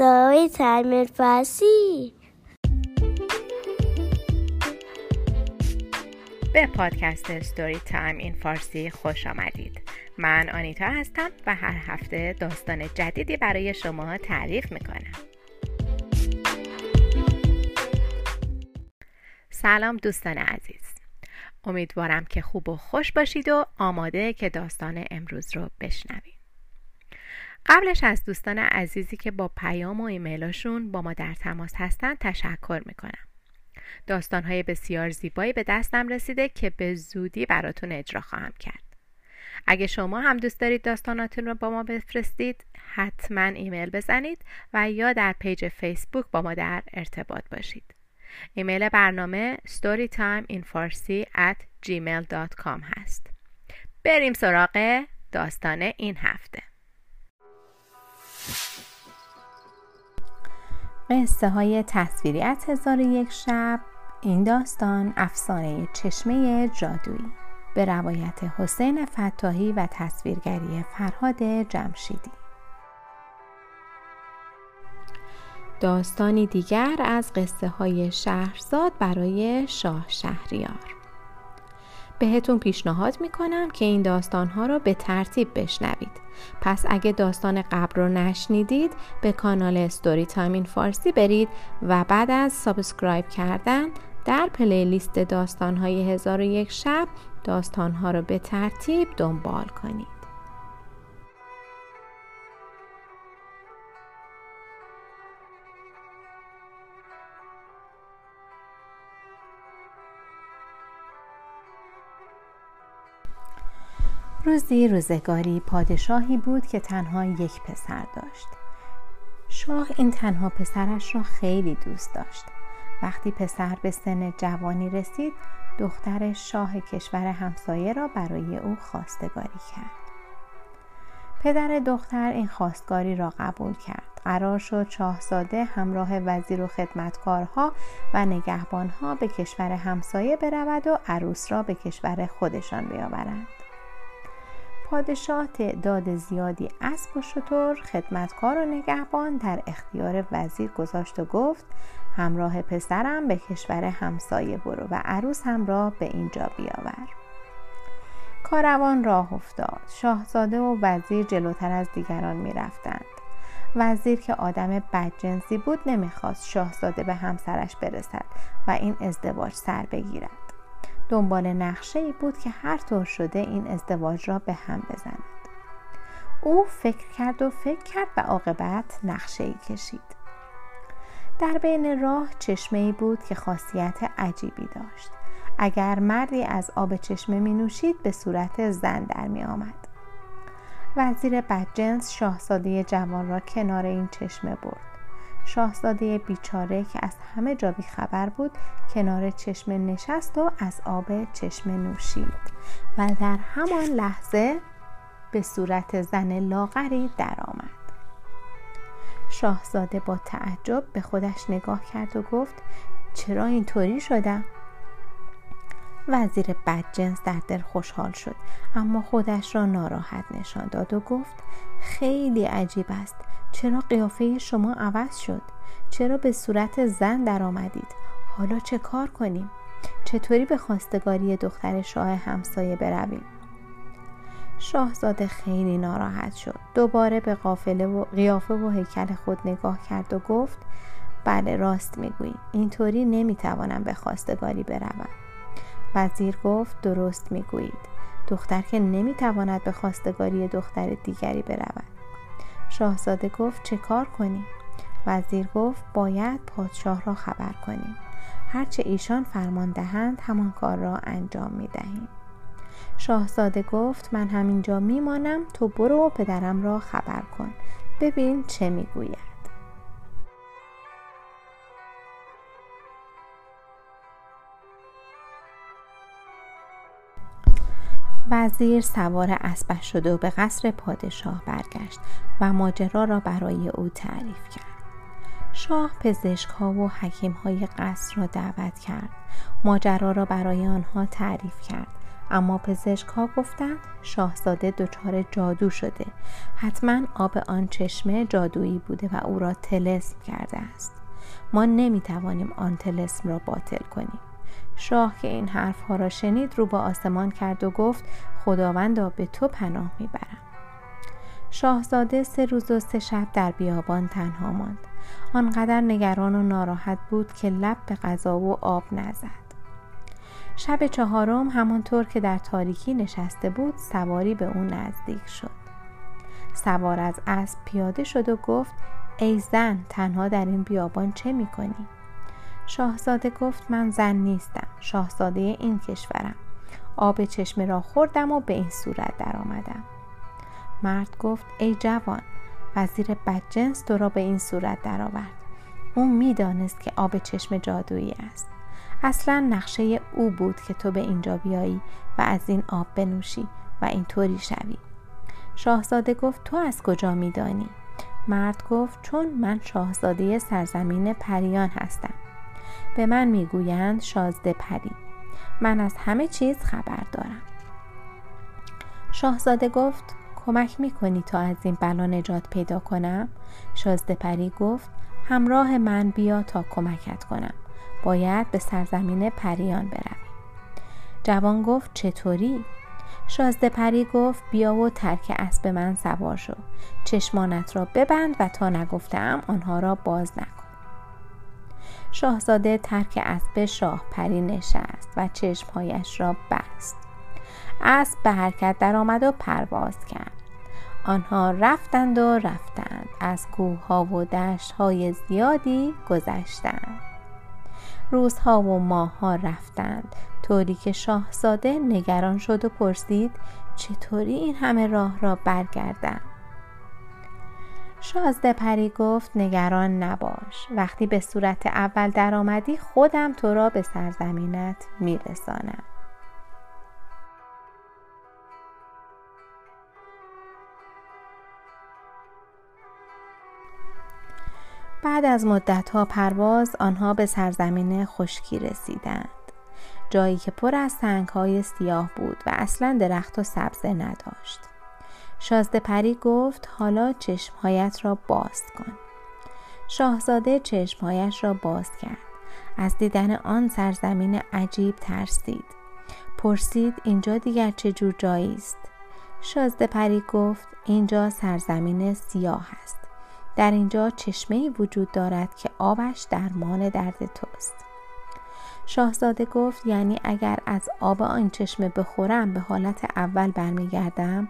ستای تعمیر فارسی به پادکست ستوری تایم این فارسی خوش آمدید. من آنیتا هستم و هر هفته داستان جدیدی برای شما تعریف می‌کنم. سلام دوستان عزیز. امیدوارم که خوب و خوش باشید و آماده که داستان امروز رو بشنوید. قبلش از دوستان عزیزی که با پیام و ایمیلاشون با ما در تماس هستن تشکر می‌کنم. داستانهای بسیار زیبایی به دستم رسیده که به زودی براتون اجرا خواهم کرد. اگه شما هم دوست دارید داستاناتون رو با ما بفرستید حتما ایمیل بزنید و یا در پیج فیسبوک با ما در ارتباط باشید. ایمیل برنامه storytimeinfarsi at gmail.com هست. بریم سراغ داستان این هفته. قصه های تصویری از هزار یک شب این داستان افسانه چشمه جادویی. به روایت حسین فتاحی و تصویرگری فرهاد جمشیدی. داستانی دیگر از قصه های شهرزاد برای شاه شهریار. بهتون پیشنهاد می‌کنم که این داستانها رو به ترتیب بشنوید. پس اگه داستان قبل رو نشنیدید به کانال Story Time in Farsi برید و بعد از subscribe کردن در playlist داستانهای هزار و یک شب داستانها رو به ترتیب دنبال کنید. روزی روزگاری پادشاهی بود که تنها یک پسر داشت. شاه این تنها پسرش را خیلی دوست داشت. وقتی پسر به سن جوانی رسید دختر شاه کشور همسایه را برای او خواستگاری کرد. پدر دختر این خواستگاری را قبول کرد. قرار شد شاهزاده همراه وزیر و خدمتکارها و نگهبانها به کشور همسایه برود و عروس را به کشور خودشان بیاورند. پادشاه تعداد زیادی اسب و شتر خدمتکار و نگهبان در اختیار وزیر گذاشت و گفت همراه پسرم به کشور همسایه برو و عروس هم را به اینجا بیاور. کاروان راه افتاد. شاهزاده و وزیر جلوتر از دیگران می رفتند. وزیر که آدم بدجنسی بود نمی‌خواست شاهزاده به همسرش برسد و این ازدواج سر بگیرد. دنبال نقشه ای بود که هر طور شده این ازدواج را به هم بزند. او فکر کرد و فکر کرد و عاقبت نقشه ای کشید. در بین راه چشمه ای بود که خاصیت عجیبی داشت. اگر مردی از آب چشمه می نوشید به صورت زن در می آمد وزیر بدجنس شاهزاده جوان را کنار این چشمه برد. شاهزاده بیچاره که از همه جا خبر بود کنار چشمه نشست و از آب چشمه نوشید و در همان لحظه به صورت زن لاغری درآمد. شاهزاده با تعجب به خودش نگاه کرد و گفت چرا اینطوری شدم وزیر بدجنس در دل خوشحال شد اما خودش را ناراحت نشان داد و گفت خیلی عجیب است. چرا قیافه شما عوض شد؟ چرا به صورت زن در آمدید حالا چه کار کنیم؟ چطوری به خواستگاری دختر شاه همسایه برویم؟ شاهزاده خیلی ناراحت شد. دوباره به قافله و قیافه و هیکل خود نگاه کرد و گفت بله راست می‌گویی. اینطوری نمی‌توانم به خواستگاری بروم. وزیر گفت درست می‌گویید. دختر که نمی‌تواند به خواستگاری دختر دیگری برود. شاهزاده گفت چه کار کنیم؟ وزیر گفت باید پادشاه را خبر کنیم. هرچه ایشان فرمان دهند همان کار را انجام می دهیم شاهزاده گفت من همینجا میمانم تو برو و پدرم را خبر کن. ببین چه می‌گوید. وزیر سوار اسبش شد و به قصر پادشاه برگشت و ماجرا را برای او تعریف کرد. شاه پزشک ها و حکیم های قصر را دعوت کرد. ماجرا را برای آنها تعریف کرد. اما پزشک ها گفتند شاهزاده دچار جادو شده. حتما آب آن چشمه جادویی بوده و او را تلسم کرده است. ما نمی توانیم آن تلسم را باطل کنیم. شاه که این حرف ها را شنید رو با آسمان کرد و گفت خداوندا به تو پناه می‌برم. شاهزاده سه روز و سه شب در بیابان تنها ماند. آنقدر نگران و ناراحت بود که لب به غذا و آب نزد. شب چهارم همانطور که در تاریکی نشسته بود سواری به او نزدیک شد. سوار از اسب پیاده شد و گفت ای زن تنها در این بیابان چه می کنی؟ شاهزاده گفت من زن نیستم شاهزاده این کشورم. آب چشمه را خوردم و به این صورت درآمدم. مرد گفت ای جوان وزیر بدجنس تو را به این صورت درآورد. او می‌دانست که آب چشم جادویی است. اصلا نقشه او بود که تو به اینجا بیایی و از این آب بنوشی و اینطوری شوی. شاهزاده گفت تو از کجا میدانی؟ مرد گفت چون من شاهزاده سرزمین پریان هستم. به من می‌گویند شازده پری. من از همه چیز خبر دارم. شاهزاده گفت کمک می‌کنی تا از این بلا نجات پیدا کنم؟ شازده پری گفت همراه من بیا تا کمکت کنم. باید به سرزمین پریان بروی. جوان گفت چطوری؟ شازده پری گفت بیا و ترک اسب من سوار شو. چشمانت را ببند و تا نگفتم آنها را باز نکن. شاهزاده ترک اسب شاه پری نشست و چشمهایش را بست. اسب به حرکت درآمد و پرواز کرد. آنها رفتند و رفتند. از کوه ها و دشت های زیادی گذشتند. روزها و ماهها رفتند. طوری که شاهزاده نگران شد و پرسید چطوری این همه راه را برگردم؟ شازده پری گفت نگران نباش. وقتی به صورت اول درآمدی خودم تو را به سرزمینت میرسانم. بعد از مدتها پرواز آنها به سرزمین خشکی رسیدند. جایی که پر از های سیاه بود و اصلا درخت و سبزه نداشت. شازده پری گفت حالا چشمهایت را باز کن. شاهزاده چشمهایش را باز کرد. از دیدن آن سرزمین عجیب ترسید. پرسید اینجا دیگر چه جور جایی است؟ شازده پری گفت اینجا سرزمین سیاه است. در اینجا چشمه وجود دارد که آبش درمان درد توست. شاهزاده گفت یعنی اگر از آب آن چشمه بخورم به حالت اول برمیگردم؟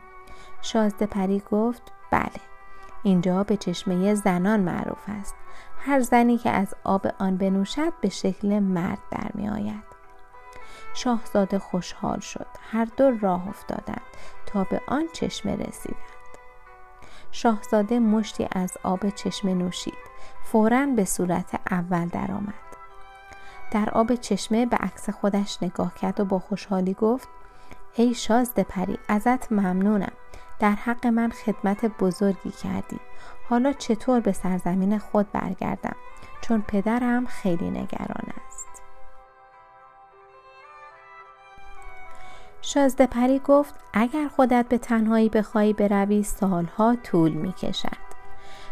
شازده پری گفت بله اینجا به چشمه زنان معروف است. هر زنی که از آب آن بنوشد به شکل مرد در می آید شاهزاده خوشحال شد. هر دو راه افتادند تا به آن چشمه رسیدند. شاهزاده مشتی از آب چشمه نوشید. فورا به صورت اول درآمد. در آب چشمه به عکس خودش نگاه کرد و با خوشحالی گفت ای شازده پری ازت ممنونم. در حق من خدمت بزرگی کردی. حالا چطور به سرزمین خود برگردم؟ چون پدرم خیلی نگران است. شازده پری گفت اگر خودت به تنهایی بخواهی بروی سالها طول می کشد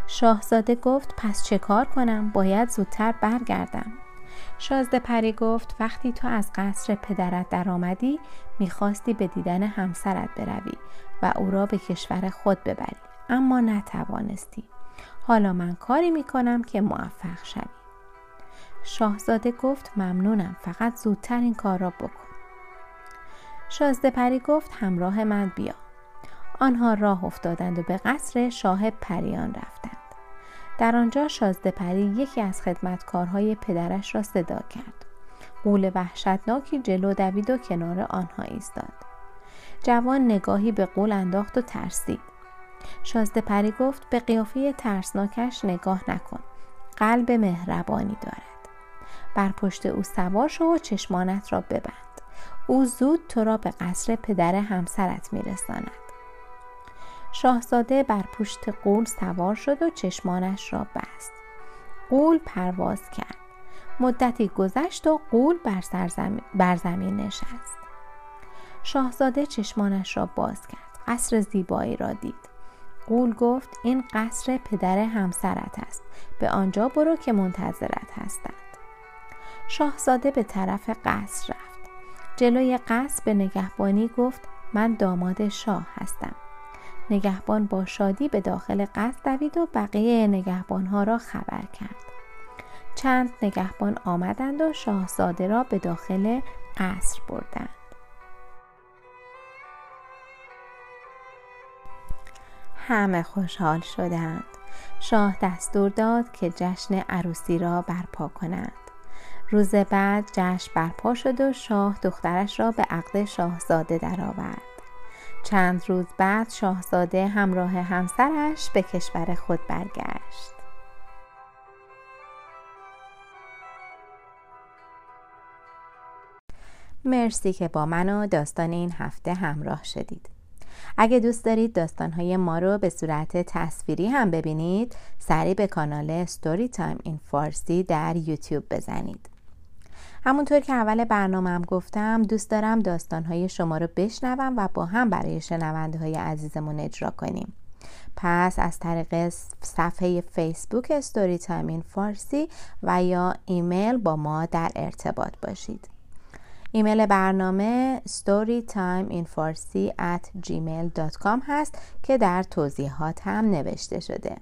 شاهزاده گفت پس چه کار کنم؟ باید زودتر برگردم. شازده پری گفت وقتی تو از قصر پدرت درآمدی می‌خواستی به دیدن همسرت بروی و او را به کشور خود ببری. اما نتوانستی. حالا من کاری می‌کنم که موفق شوی. شاهزاده گفت ممنونم فقط زودتر این کار را بکن. شازده پری گفت همراه من بیا. آنها راه افتادند و به قصر شاه پریان رفتند. در آنجا شازده پری یکی از خدمتکارهای پدرش را صدا کرد. قول وحشتناکی جلو دوید و کنار آنها ایستاد. جوان نگاهی به قول انداخت و ترسید. شازده پری گفت به قیافه ترسناکش نگاه نکن. قلب مهربانی دارد. بر پشت او سوار شو و چشمانت را ببند. او زود تو را به قصر پدر همسرت میرساند. شاهزاده بر پشت قول سوار شد و چشمانش را بست. قول پرواز کرد. مدتی گذشت و قول بر, بر زمین نشست. شاهزاده چشمانش را باز کرد. قصر زیبایی را دید. قول گفت این قصر پدر همسرت است. به آنجا برو که منتظرت هستند. شاهزاده به طرف قصر رفت. جلوی قصر به نگهبانی گفت من داماد شاه هستم. نگهبان با شادی به داخل قصر دوید و بقیه نگهبانها را خبر کرد. چند نگهبان آمدند و شاهزاده را به داخل قصر بردند. همه خوشحال شدند. شاه دستور داد که جشن عروسی را برپا کنند. روز بعد جشن برپا شد و شاه دخترش را به عقد شاهزاده درآورد. چند روز بعد شاهزاده همراه همسرش به کشور خود برگشت. مرسی که با من و داستان این هفته همراه شدید. اگه دوست دارید داستانهای ما رو به صورت تصویری هم ببینید سریع به کانال Story Time in Farsi در یوتیوب بزنید. همونطور که اول برنامهم گفتم دوست دارم داستانهای شما رو بشنوم و با هم برای شنونده های عزیزمون اجرا کنیم. پس از طریق صفحه فیسبوک Story Time in Farsi و یا ایمیل با ما در ارتباط باشید. ایمیل برنامه storytimeinfarsi at gmail.com هست که در توضیحات هم نوشته شده.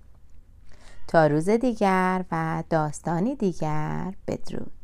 تا روز دیگر و داستانی دیگر بدرود.